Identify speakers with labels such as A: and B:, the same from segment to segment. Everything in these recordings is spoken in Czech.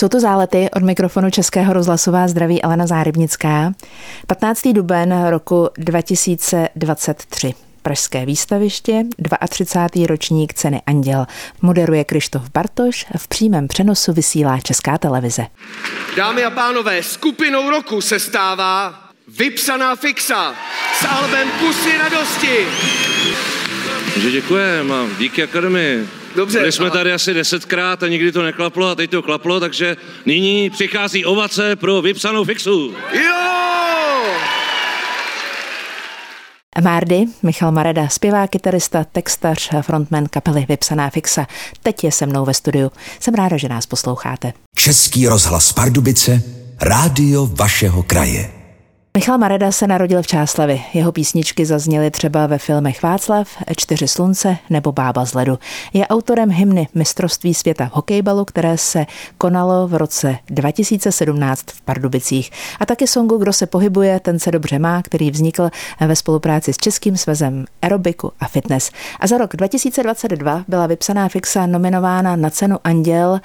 A: Jsou to zálety od mikrofonu Českého rozhlasová zdraví Elena Zárybnická. 15. duben roku 2023. Pražské výstaviště, 32. ročník ceny Anděl. Moderuje Krištof Bartoš, v přímém přenosu vysílá Česká televize.
B: Dámy a pánové, skupinou roku se stává Vypsaná fixa s albem Pusy radosti.
C: Takže děkujeme a díky akademii.
B: Dobře,
C: Byli jsme
B: a-
C: tady asi desetkrát a nikdy to neklaplo a teď to klaplo, takže nyní přichází ovace pro vypsanou fixu.
B: Jo!
A: Márdy, Michal Mareda, zpěvák, kytarista, textař, frontman kapely Vypsaná fixa. Teď je se mnou ve studiu. Jsem ráda, že nás posloucháte.
D: Český rozhlas Pardubice, rádio vašeho kraje.
A: Michal Mareda se narodil v Čáslavi. Jeho písničky zazněly třeba ve filmech Václav, Čtyři slunce nebo Bába z ledu. Je autorem hymny mistrovství světa v hokejbalu, které se konalo v roce 2017 v Pardubicích. A taky songu Kdo se pohybuje, ten se dobře má, který vznikl ve spolupráci s Českým svazem aerobiku a fitness. A za rok 2022 byla vypsaná fixa nominována na cenu Anděl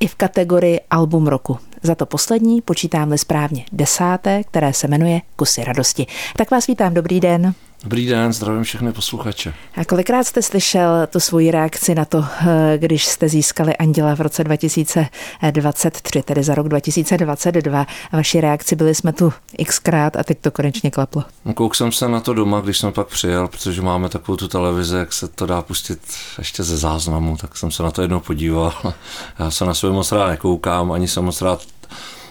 A: i v kategorii Album roku. Za to poslední, počítám-li správně, desáté, které se jmenuje Kusy radosti. Tak vás vítám, dobrý den.
C: Dobrý den, zdravím všechny posluchače.
A: A kolikrát jste slyšel tu svoji reakci na to, eh, když jste získali Anděla v roce 2023, tedy za rok 2022? Vaši reakci byli jsme tu xkrát a teď to konečně klaplo.
C: No, Kouk jsem se na to doma, když jsem pak přijel, protože máme takovou tu televizi, jak se to dá pustit ještě ze záznamu, tak jsem se na to jednou podíval. Já se na sebe moc rád nekoukám, ani se moc rád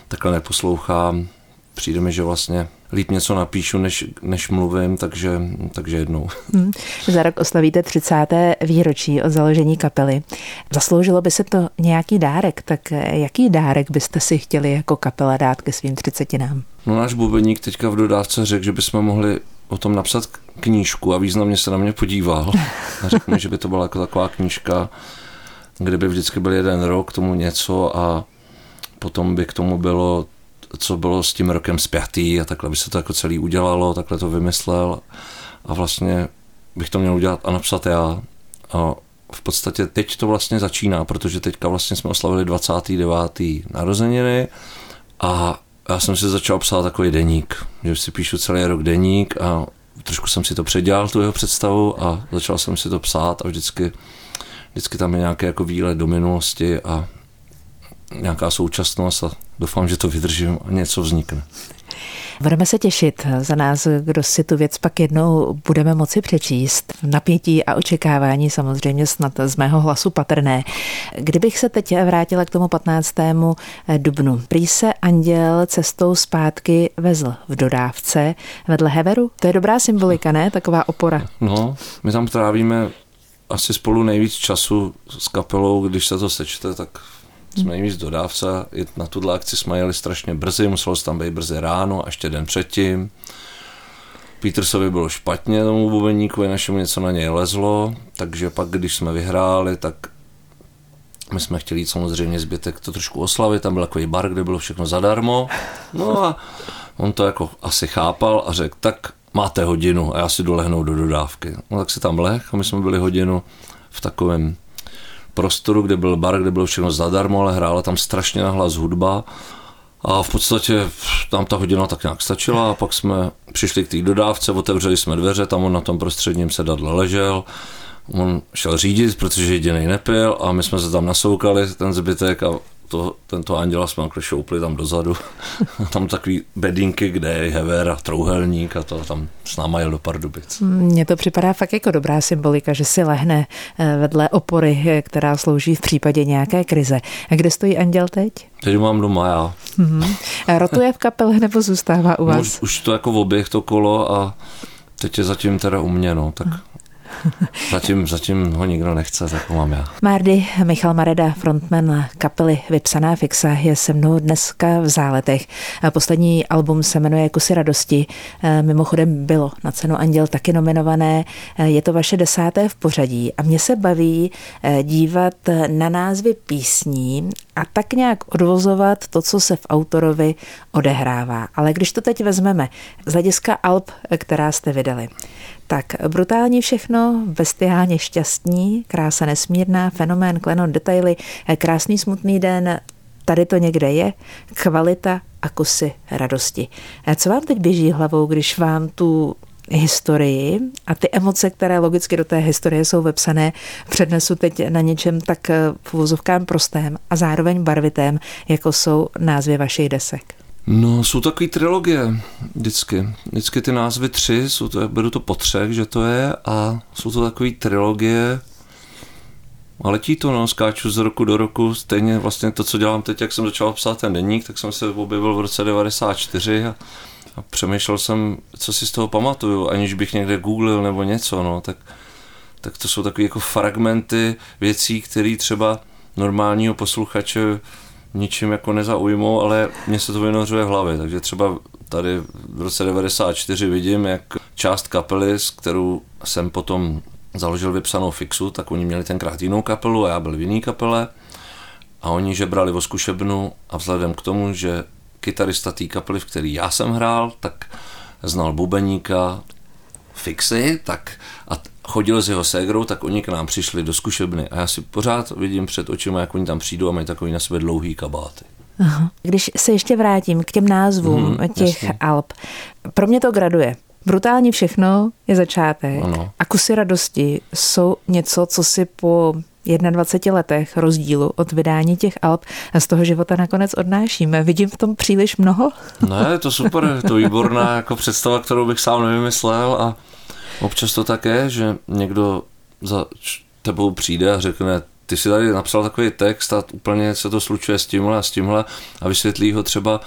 C: takhle neposlouchám. Přijde mi, že vlastně líp něco napíšu, než, než mluvím, takže, takže jednou.
A: Hm. Za rok oslavíte 30. výročí od založení kapely. Zasloužilo by se to nějaký dárek, tak jaký dárek byste si chtěli jako kapela dát ke svým třicetinám?
C: No náš bubeník teďka v dodávce řekl, že bychom mohli o tom napsat knížku a významně se na mě podíval. A řekl mi, že by to byla jako taková knížka, kde by vždycky byl jeden rok k tomu něco a potom by k tomu bylo, co bylo s tím rokem spjatý a takhle by se to jako celý udělalo, takhle to vymyslel a vlastně bych to měl udělat a napsat já. A v podstatě teď to vlastně začíná, protože teďka vlastně jsme oslavili 29. narozeniny a já jsem si začal psát takový deník, že si píšu celý rok deník a trošku jsem si to předělal, tu jeho představu a začal jsem si to psát a vždycky, vždycky tam je nějaký jako výlet do minulosti a nějaká současnost a doufám, že to vydržím a něco vznikne.
A: Budeme se těšit za nás, kdo si tu věc pak jednou budeme moci přečíst. Napětí a očekávání samozřejmě snad z mého hlasu patrné. Kdybych se teď vrátila k tomu 15. dubnu. Prý se anděl cestou zpátky vezl v dodávce vedle Heveru. To je dobrá symbolika, ne? Taková opora.
C: No, my tam trávíme asi spolu nejvíc času s kapelou, když se to sečte, tak jsme nejvíc dodávce. Na tuhle akci jsme jeli strašně brzy, muselo se tam být brzy ráno, ještě den předtím. Petersovi bylo špatně, tomu bubeníkovi našemu něco na něj lezlo, takže pak, když jsme vyhráli, tak my jsme chtěli samozřejmě zbytek to trošku oslavit, tam byl takový bar, kde bylo všechno zadarmo. No a on to jako asi chápal a řekl, tak máte hodinu a já si jdu lehnout do dodávky. No tak si tam leh a my jsme byli hodinu v takovém prostoru, kde byl bar, kde bylo všechno zadarmo, ale hrála tam strašně nahlas hudba. A v podstatě tam ta hodina tak nějak stačila a pak jsme přišli k té dodávce, otevřeli jsme dveře, tam on na tom prostředním sedadle ležel, on šel řídit, protože jedinej nepil a my jsme se tam nasoukali, ten zbytek a to, tento anděla jsme takhle šoupli tam dozadu. tam takový bedinky, kde je hever a trouhelník a to tam s náma jel do Pardubic.
A: Mně to připadá fakt jako dobrá symbolika, že si lehne eh, vedle opory, eh, která slouží v případě nějaké krize. A kde stojí anděl teď?
C: Teď mám doma já.
A: Mhm. Rotuje v kapele nebo zůstává u
C: No,
A: vás?
C: už, už to jako oběh to kolo a teď je zatím teda u mě, no, tak zatím, zatím ho nikdo nechce, tak ho mám já.
A: Márdy, Michal Mareda, frontman kapely Vypsaná fixa, je se mnou dneska v záletech. Poslední album se jmenuje Kusy radosti. Mimochodem bylo na cenu Anděl taky nominované. Je to vaše desáté v pořadí a mě se baví dívat na názvy písní a tak nějak odvozovat to, co se v autorovi odehrává. Ale když to teď vezmeme z hlediska alb, která jste vydali, tak brutálně všechno, bestiálně šťastní, krása nesmírná, fenomén, klenot, detaily, krásný smutný den, tady to někde je, kvalita a kusy radosti. A co vám teď běží hlavou, když vám tu historii a ty emoce, které logicky do té historie jsou vepsané, přednesu teď na něčem tak v uvozovkám prostém a zároveň barvitém, jako jsou názvy vašich desek.
C: No, jsou takové trilogie vždycky. Vždycky ty názvy tři, jsou to, beru to po třech, že to je, a jsou to takové trilogie, a letí to, no, skáču z roku do roku, stejně vlastně to, co dělám teď, jak jsem začal psát ten denník, tak jsem se objevil v roce 94 a, a přemýšlel jsem, co si z toho pamatuju, aniž bych někde googlil nebo něco, no, tak, tak to jsou takové jako fragmenty věcí, které třeba normálního posluchače ničím jako nezaujmou, ale mně se to vynořuje v hlavě, takže třeba tady v roce 94 vidím, jak část kapely, s kterou jsem potom založil vypsanou fixu, tak oni měli tenkrát jinou kapelu a já byl v jiný kapele. A oni žebrali o zkušebnu a vzhledem k tomu, že kytarista té kapely, v který já jsem hrál, tak znal bubeníka fixy, tak a chodil s jeho ségrou, tak oni k nám přišli do zkušebny a já si pořád vidím před očima, jak oni tam přijdou a mají takový na sebe dlouhý kabáty.
A: Aha. Když se ještě vrátím k těm názvům hmm, těch jasný. Alp, pro mě to graduje. Brutální všechno je začátek ano. a kusy radosti jsou něco, co si po 21 letech rozdílu od vydání těch Alp a z toho života nakonec odnášíme. Vidím v tom příliš mnoho?
C: Ne, to super, to výborná jako představa, kterou bych sám nevymyslel a občas to tak je, že někdo za tebou přijde a řekne, ty si tady napsal takový text a úplně se to slučuje s tímhle a s tímhle a vysvětlí ho třeba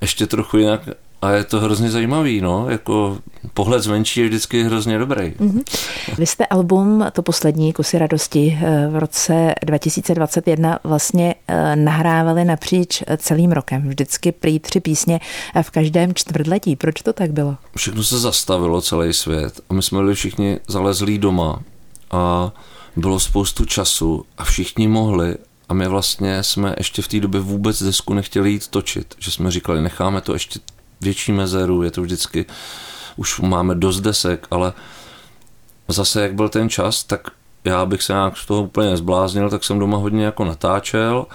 C: ještě trochu jinak a je to hrozně zajímavý, no, jako pohled zvenčí je vždycky hrozně dobrý. Mm-hmm.
A: Vy jste album, to poslední, Kusy radosti, eh, v roce 2021 vlastně eh, nahrávali napříč celým rokem. Vždycky prý tři písně eh, v každém čtvrtletí. Proč to tak bylo?
C: Všechno se zastavilo, celý svět. A my jsme byli všichni zalezlí doma. A bylo spoustu času a všichni mohli a my vlastně jsme ještě v té době vůbec desku nechtěli jít točit, že jsme říkali, necháme to ještě větší mezeru, je to vždycky, už máme dost desek, ale zase jak byl ten čas, tak já bych se nějak z toho úplně zbláznil, tak jsem doma hodně jako natáčel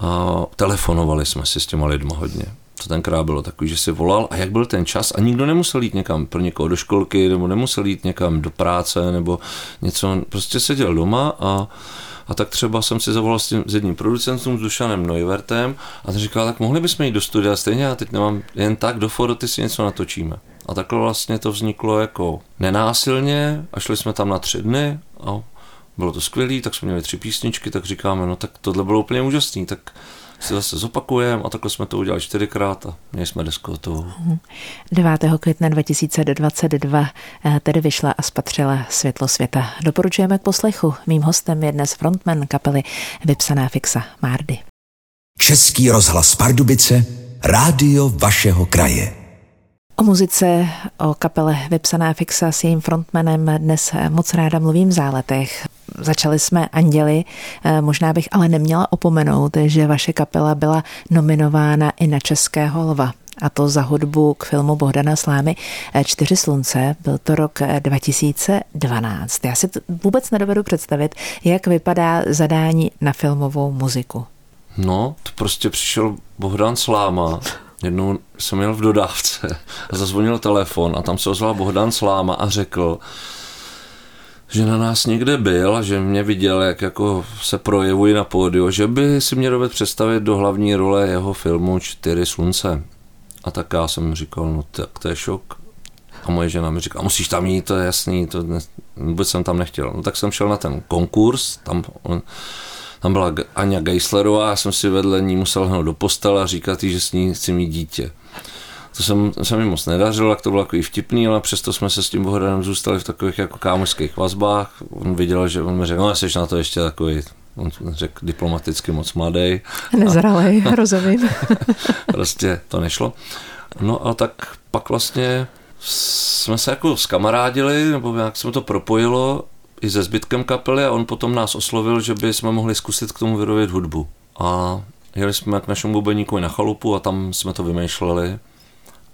C: a telefonovali jsme si s těma lidma hodně. To tenkrát bylo takový, že si volal a jak byl ten čas a nikdo nemusel jít někam pro někoho do školky nebo nemusel jít někam do práce nebo něco, prostě seděl doma a a tak třeba jsem si zavolal s, tím, s jedním producentem, s Dušanem Neuvertem a ten říkal, tak mohli bychom jít do studia, stejně já teď nemám jen tak do foroty si něco natočíme. A takhle vlastně to vzniklo jako nenásilně a šli jsme tam na tři dny a bylo to skvělé, tak jsme měli tři písničky, tak říkáme, no tak tohle bylo úplně úžasný, tak si zase zopakujeme a takhle jsme to udělali čtyřikrát a měli jsme desku hotovou.
A: 9. května 2022 eh, tedy vyšla a spatřila světlo světa. Doporučujeme k poslechu. Mým hostem je dnes frontman kapely Vypsaná fixa Márdy.
D: Český rozhlas Pardubice, rádio vašeho kraje.
A: O muzice, o kapele Vypsaná fixa s jejím frontmanem dnes moc ráda mluvím v záletech. Začali jsme Anděli, eh, možná bych ale neměla opomenout, že vaše kapela byla nominována i na Českého lva a to za hudbu k filmu Bohdana Slámy eh, Čtyři slunce. Byl to rok 2012. Eh, Já si vůbec nedovedu představit, jak vypadá zadání na filmovou muziku.
C: No, to prostě přišel Bohdan Sláma Jednou jsem měl v dodávce a zazvonil telefon a tam se ozval Bohdan Sláma a řekl, že na nás někde byl a že mě viděl, jak jako se projevuji na pódiu, že by si mě dovedl představit do hlavní role jeho filmu Čtyři slunce. A tak já jsem říkal, no tak to je šok. A moje žena mi říká, musíš tam jít, to je jasný, to ne, vůbec jsem tam nechtěl. No tak jsem šel na ten konkurs, tam on, tam byla Anja Geislerová, já jsem si vedle ní musel hnout do postele a říkat jí, že s ní chci mít dítě. To jsem, se mi moc nedařilo, tak to bylo takový vtipný, ale přesto jsme se s tím Bohdanem zůstali v takových jako kámošských vazbách. On viděl, že on mi řekl, no jsi na to ještě takový on řekl diplomaticky moc mladý.
A: Nezralej, rozumím.
C: prostě to nešlo. No a tak pak vlastně jsme se jako skamarádili, nebo jak se to propojilo i se zbytkem kapely a on potom nás oslovil, že by jsme mohli zkusit k tomu vyrobit hudbu. A jeli jsme k našemu bubeníkovi na chalupu a tam jsme to vymýšleli.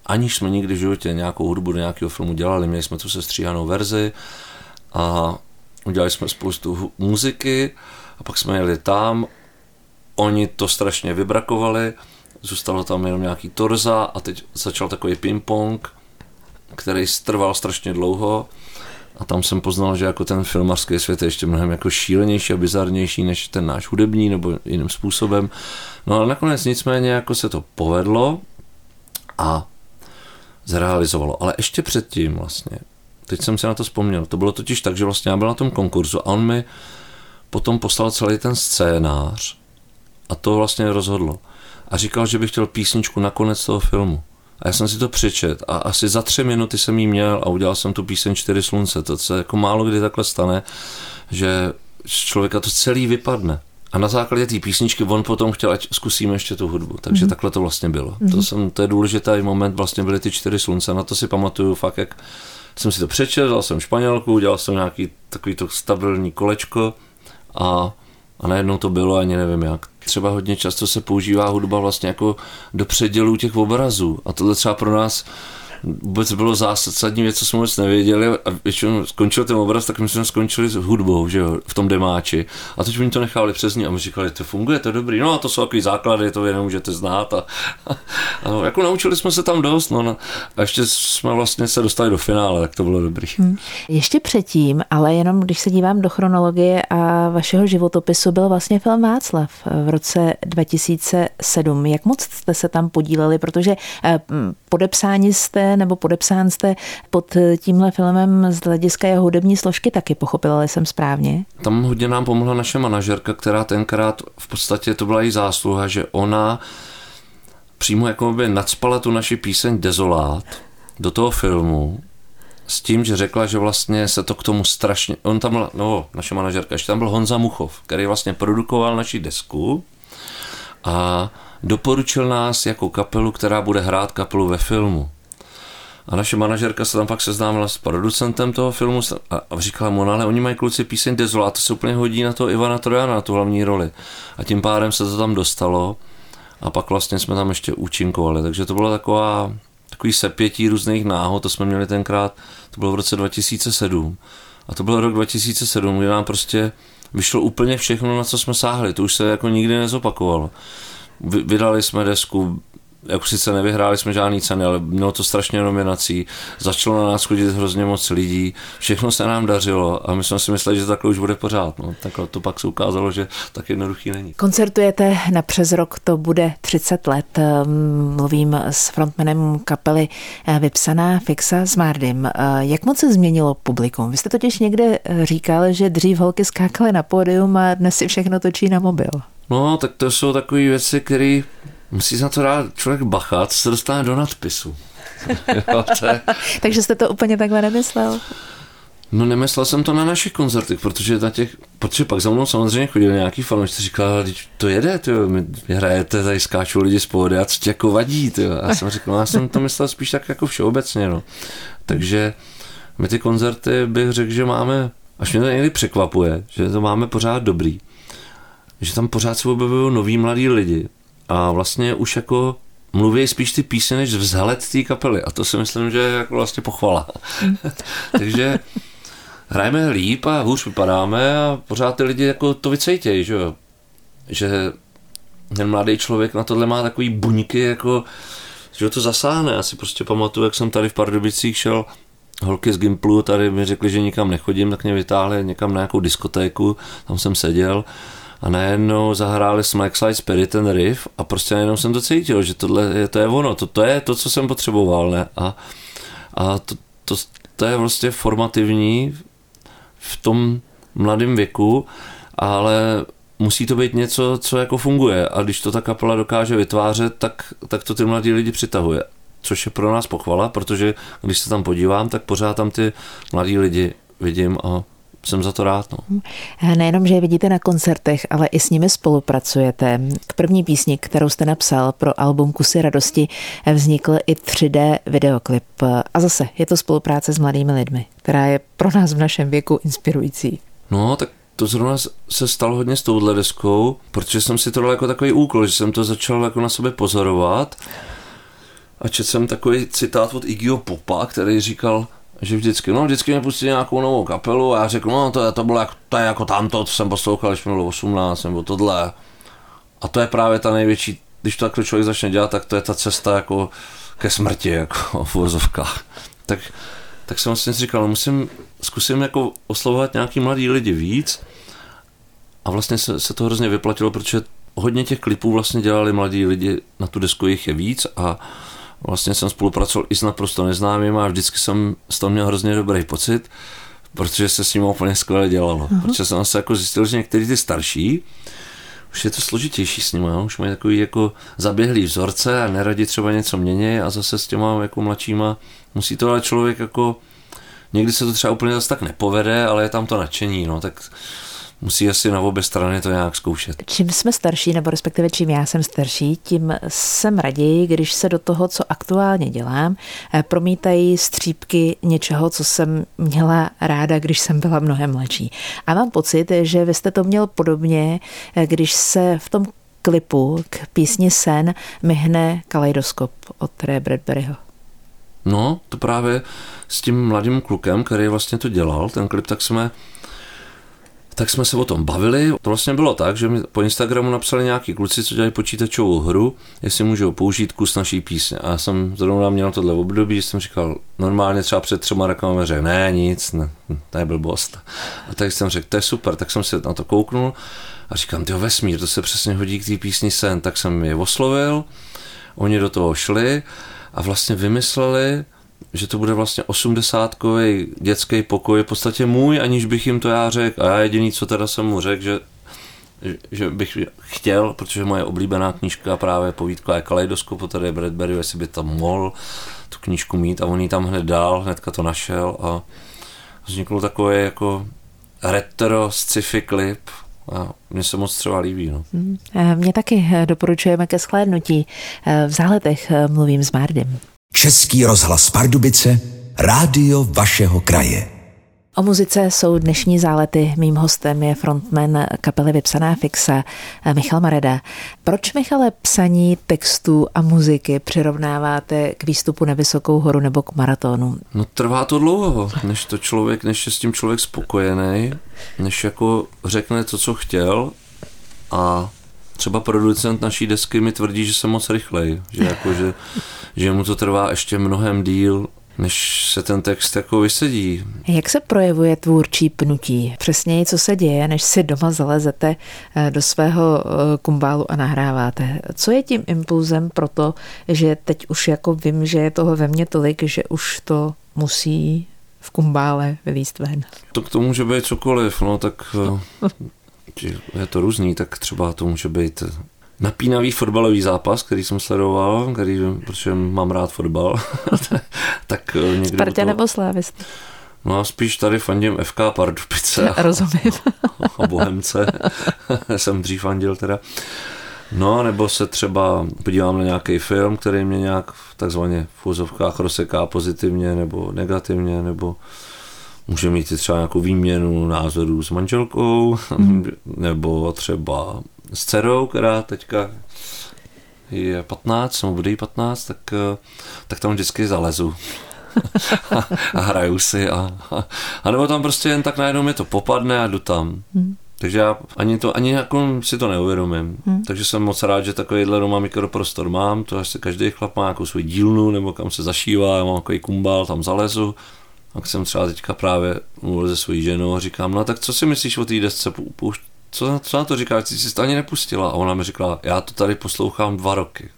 C: Aniž jsme nikdy v životě nějakou hudbu do nějakého filmu dělali, měli jsme tu sestříhanou verzi a udělali jsme spoustu muziky a pak jsme jeli tam oni to strašně vybrakovali, zůstalo tam jenom nějaký torza a teď začal takový ping-pong, který strval strašně dlouho a tam jsem poznal, že jako ten filmarský svět je ještě mnohem jako šílenější a bizarnější než ten náš hudební nebo jiným způsobem. No ale nakonec nicméně jako se to povedlo a zrealizovalo. Ale ještě předtím vlastně, teď jsem si na to vzpomněl, to bylo totiž tak, že vlastně já byl na tom konkurzu a on mi potom poslal celý ten scénář a to vlastně rozhodlo. A říkal, že bych chtěl písničku na konec toho filmu. A já jsem si to přečet a asi za tři minuty jsem jí měl a udělal jsem tu píseň Čtyři slunce. To se jako málo kdy takhle stane, že člověka to celý vypadne. A na základě té písničky on potom chtěl, ať zkusíme ještě tu hudbu. Takže mm-hmm. takhle to vlastně bylo. Mm-hmm. To, jsem, to je důležitý moment, vlastně byly ty čtyři slunce. Na to si pamatuju fakt, jak jsem si to přečetl, dal jsem španělku, udělal jsem nějaký takový to stabilní kolečko a, a najednou to bylo, ani nevím jak. Třeba hodně často se používá hudba vlastně jako do předělů těch obrazů a tohle třeba pro nás vůbec bylo zásadní věc, co jsme vůbec nevěděli a většinou skončil ten obraz, tak my jsme skončili s hudbou, že jo, v tom demáči. A teď oni to nechali přes ní a my říkali, to funguje, to je dobrý. No a to jsou takový základy, to vy nemůžete znát. A, a, a jako naučili jsme se tam dost, no, no, a ještě jsme vlastně se dostali do finále, tak to bylo dobrý. Hmm.
A: Ještě předtím, ale jenom když se dívám do chronologie a vašeho životopisu, byl vlastně film Václav v roce 2007. Jak moc jste se tam podíleli, protože eh, podepsáni jste nebo podepsán jste pod tímhle filmem z hlediska jeho hudební složky taky, pochopila jsem správně?
C: Tam hodně nám pomohla naše manažerka, která tenkrát v podstatě to byla její zásluha, že ona přímo jako by nadspala tu naši píseň Dezolát do toho filmu s tím, že řekla, že vlastně se to k tomu strašně... On tam byl, no, naše manažerka, ještě tam byl Honza Muchov, který vlastně produkoval naši desku a doporučil nás jako kapelu, která bude hrát kapelu ve filmu. A naše manažerka se tam pak seznámila s producentem toho filmu a říkala mu, no ale oni mají kluci píseň Dezola, to se úplně hodí na to Ivana Trojana, na tu hlavní roli. A tím pádem se to tam dostalo a pak vlastně jsme tam ještě účinkovali. Takže to bylo taková, takový sepětí různých náhod, to jsme měli tenkrát, to bylo v roce 2007. A to byl rok 2007, kdy nám prostě vyšlo úplně všechno, na co jsme sáhli. To už se jako nikdy nezopakovalo. Vydali jsme desku, jako sice nevyhráli jsme žádný ceny, ale mělo to strašně nominací, začalo na nás chodit hrozně moc lidí, všechno se nám dařilo a my jsme si mysleli, že takhle už bude pořád. No, takhle to pak se ukázalo, že tak jednoduchý není.
A: Koncertujete na přes rok, to bude 30 let. Ehm, mluvím s frontmanem kapely eh, Vypsaná Fixa s Mardym. Eh, jak moc se změnilo publikum? Vy jste totiž někde eh, říkal, že dřív holky skákaly na pódium a dnes si všechno točí na mobil.
C: No, tak to jsou takové věci, které musí na to dát člověk bachat, se dostane do nadpisu.
A: jo, je... Takže jste to úplně takhle nemyslel?
C: No nemyslel jsem to na našich koncertech, protože na těch, protože pak za mnou samozřejmě chodili nějaký fanoušci, říkali, to jede, ty my hrajete, tady skáčou lidi z pohody a co tě jako vadí, ty A já jsem říkal, no, já jsem to myslel spíš tak jako všeobecně, no. Takže my ty koncerty bych řekl, že máme, až mě to někdy překvapuje, že to máme pořád dobrý že tam pořád se objevují noví mladí lidi a vlastně už jako mluví spíš ty písně než vzhled té kapely a to si myslím, že je jako vlastně pochvala. Takže hrajeme líp a hůř vypadáme a pořád ty lidi jako to vycejtějí, že jo. Že ten mladý člověk na tohle má takový buňky, jako, že to zasáhne. Já si prostě pamatuju, jak jsem tady v Pardubicích šel holky z Gimplu tady mi řekli, že nikam nechodím, tak mě vytáhli někam na nějakou diskotéku, tam jsem seděl a najednou zahráli Smack Slide Spirit ten riff a prostě najednou jsem to cítil, že tohle je, to je ono, to, to je to, co jsem potřeboval, ne? A, a to, to, to je prostě formativní v tom mladém věku, ale musí to být něco, co jako funguje a když to ta kapela dokáže vytvářet, tak, tak to ty mladí lidi přitahuje. Což je pro nás pochvala, protože když se tam podívám, tak pořád tam ty mladí lidi vidím a jsem za to rád. No.
A: Nejenom, že je vidíte na koncertech, ale i s nimi spolupracujete. K první písni, kterou jste napsal pro album Kusy radosti, vznikl i 3D videoklip. A zase je to spolupráce s mladými lidmi, která je pro nás v našem věku inspirující.
C: No, tak to zrovna se stalo hodně s touhle deskou, protože jsem si to dal jako takový úkol, že jsem to začal jako na sobě pozorovat. A četl jsem takový citát od Iggyho Popa, který říkal, že vždycky, no vždycky mě pustí nějakou novou kapelu a já řeknu, no to, to bylo jak, to je jako tamto, to jsem poslouchal, když mi bylo 18 nebo tohle. A to je právě ta největší, když to takhle člověk začne dělat, tak to je ta cesta jako ke smrti, jako v. Tak, tak jsem vlastně říkal, no musím, zkusím jako oslovovat nějaký mladý lidi víc a vlastně se, se to hrozně vyplatilo, protože hodně těch klipů vlastně dělali mladí lidi, na tu desku jich je víc a vlastně jsem spolupracoval i s naprosto neznámými a vždycky jsem z toho měl hrozně dobrý pocit, protože se s ním úplně skvěle dělalo. Uh-huh. Protože jsem se jako zjistil, že některý ty starší, už je to složitější s nimi, už mají takový jako zaběhlý vzorce a neradi třeba něco mění a zase s těma jako mladšíma musí to ale člověk jako někdy se to třeba úplně zase tak nepovede, ale je tam to nadšení, no, tak musí asi na obě strany to nějak zkoušet.
A: Čím jsme starší, nebo respektive čím já jsem starší, tím jsem raději, když se do toho, co aktuálně dělám, eh, promítají střípky něčeho, co jsem měla ráda, když jsem byla mnohem mladší. A mám pocit, že vy jste to měl podobně, eh, když se v tom klipu k písni Sen myhne kaleidoskop od Ray Bradburyho.
C: No, to právě s tím mladým klukem, který vlastně to dělal, ten klip, tak jsme tak jsme se o tom bavili. To vlastně bylo tak, že mi po Instagramu napsali nějaký kluci, co dělají počítačovou hru, jestli můžou použít kus naší písně. A já jsem zrovna měl tohle období, že jsem říkal, normálně třeba před třema reklamami řekl, ne, nic, ne, to je blbost. A tak jsem řekl, to je super, tak jsem se na to kouknul a říkám, ty vesmír, to se přesně hodí k té písni sen, tak jsem je oslovil, oni do toho šli a vlastně vymysleli, že to bude vlastně osmdesátkový dětský pokoj, v podstatě můj, aniž bych jim to já řekl. A já jediný, co teda jsem mu řekl, že, že bych chtěl, protože moje oblíbená knížka právě povídka je Kaleidoskop, tady je Bradbury, jestli by tam mohl tu knížku mít a on ji tam hned dal, hnedka to našel a vznikl takový jako retro sci-fi klip, a mně se moc třeba líbí. No.
A: Hmm. Mě taky doporučujeme ke shlédnutí. V záletech mluvím s Mardem.
D: Český rozhlas Pardubice, rádio vašeho kraje.
A: O muzice jsou dnešní zálety. Mým hostem je frontman kapely Vypsaná fixa Michal Mareda. Proč, Michale, psaní textů a muziky přirovnáváte k výstupu na Vysokou horu nebo k maratonu?
C: No trvá to dlouho, než to člověk, než je s tím člověk spokojený, než jako řekne to, co chtěl a třeba producent naší desky mi tvrdí, že jsem moc rychlej, že, jako, že, že mu to trvá ještě mnohem díl, než se ten text jako vysedí.
A: Jak se projevuje tvůrčí pnutí? Přesněji, co se děje, než si doma zalezete eh, do svého eh, kumbálu a nahráváte? Co je tím impulzem pro to, že teď už jako vím, že je toho ve mně tolik, že už to musí v kumbále vylíst ven?
C: To k tomu může být cokoliv, no tak eh, je to různý, tak třeba to může být napínavý fotbalový zápas, který jsem sledoval, který, protože mám rád fotbal.
A: tak eh, někdo Spartě toho... nebo Slávist?
C: No a spíš tady fandím FK Pardubice.
A: Rozumím.
C: A Bohemce. jsem dřív fandil teda. No, nebo se třeba podívám na nějaký film, který mě nějak takzvaně v úzovkách rozseká pozitivně nebo negativně, nebo může mít třeba nějakou výměnu názorů s manželkou, mm. nebo třeba s dcerou, která teďka je 15, nebo bude jí 15, tak, tak tam vždycky zalezu. a, a hraju si a, a, a nebo tam prostě jen tak najednou mi to popadne a jdu tam. Mm. Takže já ani, to, ani jako si to neuvědomím. Hmm. Takže jsem moc rád, že takovýhle doma mikroprostor mám, to asi každý chlap má nějakou svou dílnu, nebo kam se zašívá, já mám takový kumbál, tam zalezu tak jsem třeba teďka právě mluvil se svojí ženou a říkám, no tak co si myslíš o té desce? Co, co na to říkáš? Ty jsi to ani nepustila. A ona mi řekla, já to tady poslouchám dva roky.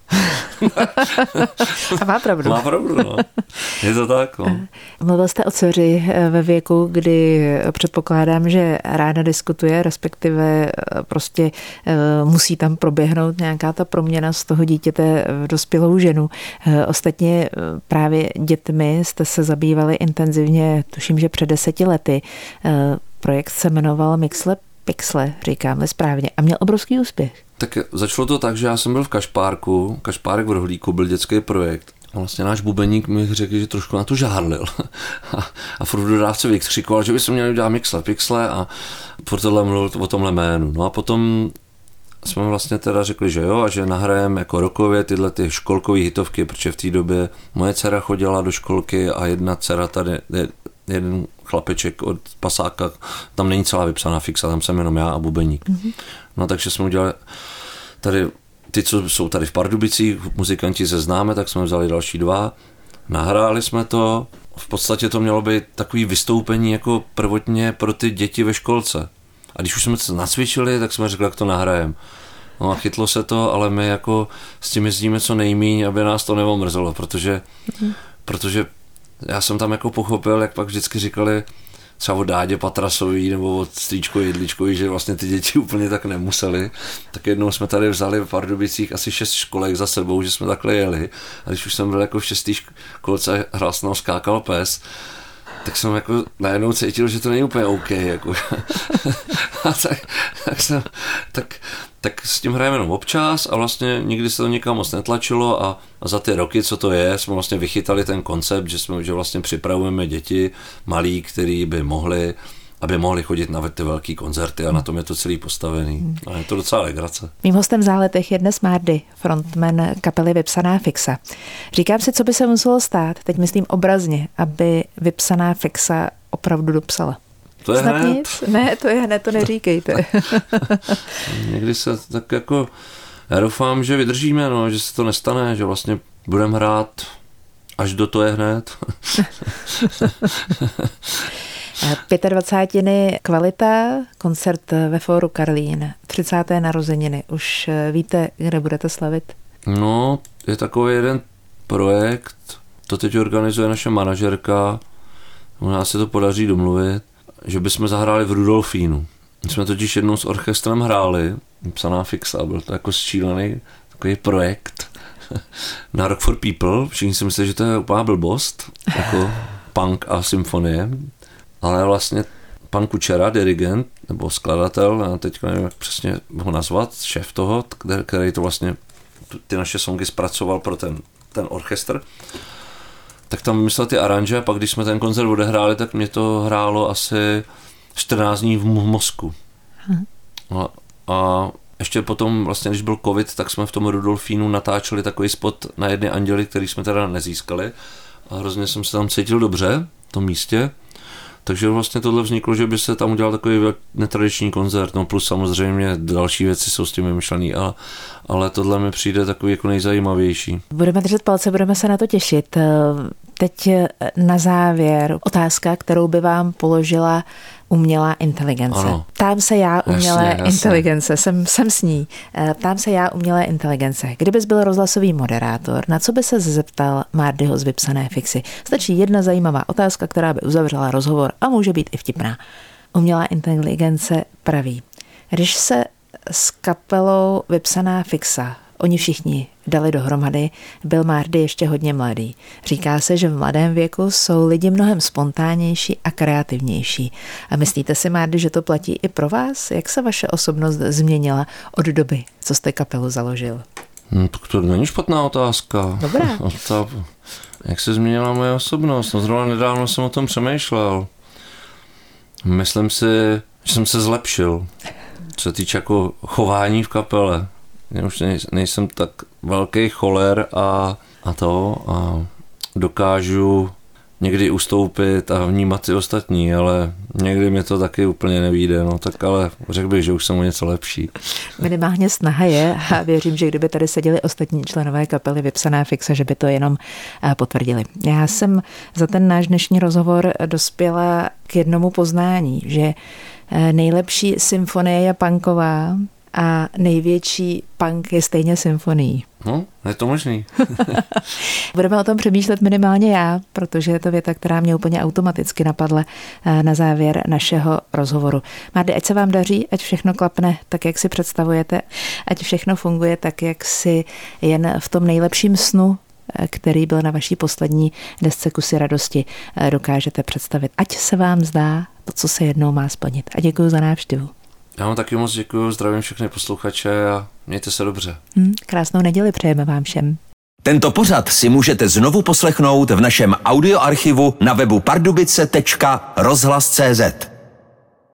A: A má pravdu.
C: Má pravdu, no. Je to tak, no.
A: Mluvil jste o dceři eh, ve věku, kdy předpokládám, že ráda diskutuje, respektive eh, prostě eh, musí tam proběhnout nějaká ta proměna z toho dítěte v dospělou ženu. Ostatně právě dětmi jste se zabývali intenzivně, tuším, že před deseti lety. Projekt se jmenoval Mixle Pixle, říkáme správně, a měl obrovský úspěch.
C: Tak začalo to tak, že já jsem byl v Kašpárku, Kašpárek v Rohlíku byl dětský projekt. Vlastně náš bubeník mi řekl, že trošku na to žárlil. a, a furt dodávce vykřikoval, že by se měli udělat mixle, pixle a furt tohle mluvil o tomhle jménu. No a potom jsme vlastně teda řekli, že jo, a že nahrajeme jako rokově tyhle ty školkové hitovky, protože v té době moje dcera chodila do školky a jedna dcera tady, jeden chlapeček od pasáka, tam není celá vypsaná fixa, tam jsem jenom já a bubeník. Mm-hmm. No takže jsme udělali tady ty, co jsou tady v Pardubicích, muzikanti se známe, tak jsme vzali další dva, nahráli jsme to, v podstatě to mělo být takový vystoupení jako prvotně pro ty děti ve školce. A když už jsme se nacvičili, tak jsme řekli, jak to nahrajeme. No a chytlo se to, ale my jako s tím jezdíme co nejmíň, aby nás to neomrzelo, protože, mm. protože já jsem tam jako pochopil, jak pak vždycky říkali, třeba od Dádě Patrasový nebo od Strýčko Jedličkovi, že vlastně ty děti úplně tak nemuseli. Tak jednou jsme tady vzali v Pardubicích asi šest školek za sebou, že jsme takhle jeli. A když už jsem byl jako v šestý školce hrál skákal pes, tak jsem jako najednou cítil, že to není úplně OK. Jako. a tak, tak, jsem, tak, tak s tím hrajeme jenom občas a vlastně nikdy se to nikam moc netlačilo a, a za ty roky, co to je, jsme vlastně vychytali ten koncept, že, jsme, že vlastně připravujeme děti malí, který by mohli aby mohli chodit na ty velké koncerty a na tom je to celý postavený. A je to docela legrace.
A: Mým hostem v záletech je dnes Mardy, frontman kapely Vypsaná fixa. Říkám si, co by se muselo stát, teď myslím obrazně, aby Vypsaná fixa opravdu dopsala.
C: To je Snad hned. Nic?
A: Ne, to je hned, to neříkejte.
C: Někdy se tak jako, já doufám, že vydržíme, no, že se to nestane, že vlastně budeme hrát až do to je hned.
A: 25. kvalita, koncert ve Fóru Karlín, 30. narozeniny. Už víte, kde budete slavit?
C: No, je takový jeden projekt, to teď organizuje naše manažerka, možná se to podaří domluvit, že bychom zahráli v Rudolfínu. My jsme totiž jednou s orchestrem hráli, psaná fixa, byl to jako šílený takový projekt na Rock for People. Všichni si myslí, že to je úplná blbost, jako punk a symfonie, ale vlastně pan Kučera, dirigent nebo skladatel, já teď nevím, jak přesně ho nazvat, šéf toho, který to vlastně ty naše songy zpracoval pro ten, ten orchestr, tak tam myslel ty aranže a pak když jsme ten koncert odehráli, tak mě to hrálo asi 14 dní v mozku. A, a ještě potom, vlastně, když byl covid, tak jsme v tom Rudolfínu natáčeli takový spot na jedny anděly, který jsme teda nezískali. A hrozně jsem se tam cítil dobře v tom místě. Takže vlastně tohle vzniklo, že by se tam udělal takový netradiční koncert, no plus samozřejmě další věci jsou s tím vymyšlený, ale, ale tohle mi přijde takový jako nejzajímavější.
A: Budeme držet palce, budeme se na to těšit. Teď na závěr otázka, kterou by vám položila umělá inteligence. Ano. Ptám se já umělé jasně, jasně. inteligence, jsem, jsem s ní. Eh, ptám se já umělé inteligence. Kdybys byl rozhlasový moderátor, na co by se zeptal Mardyho z vypsané fixy? Stačí jedna zajímavá otázka, která by uzavřela rozhovor a může být i vtipná. Umělá inteligence praví, když se s kapelou vypsaná fixa Oni všichni dali dohromady, byl Mardy ještě hodně mladý. Říká se, že v mladém věku jsou lidi mnohem spontánnější a kreativnější. A myslíte si, Mardy, že to platí i pro vás? Jak se vaše osobnost změnila od doby, co jste kapelu založil?
C: No, tak to není špatná otázka.
A: Dobrá.
C: Ta, jak se změnila moje osobnost? No zrovna nedávno jsem o tom přemýšlel. Myslím si, že jsem se zlepšil, co se týče jako chování v kapele. Já už nejsem tak velký choler a, a to a dokážu někdy ustoupit a vnímat ty ostatní, ale někdy mi to taky úplně nevíde, no tak ale řekl bych, že už jsem o něco lepší.
A: Minimálně snaha je a věřím, že kdyby tady seděli ostatní členové kapely Vypsaná fixa, že by to jenom eh, potvrdili. Já jsem za ten náš dnešní rozhovor dospěla k jednomu poznání, že eh, nejlepší symfonie je punková, a největší punk je stejně symfonií.
C: No, je to možný.
A: Budeme o tom přemýšlet minimálně já, protože je to věta, která mě úplně automaticky napadla eh, na závěr našeho rozhovoru. Máde, ať se vám daří, ať všechno klapne tak, jak si představujete, ať všechno funguje tak, jak si jen v tom nejlepším snu eh, který byl na vaší poslední desce Kusy radosti, eh, dokážete představit. Ať se vám zdá to, co se jednou má splnit. A děkuji za návštěvu.
C: Já vám taky moc děkuji, zdravím všechny posluchače a mějte se dobře.
A: Hmm, krásnou neděli přejeme vám všem.
D: Tento pořad si můžete znovu poslechnout v našem audioarchivu na webu pardubice.rozhlas.cz.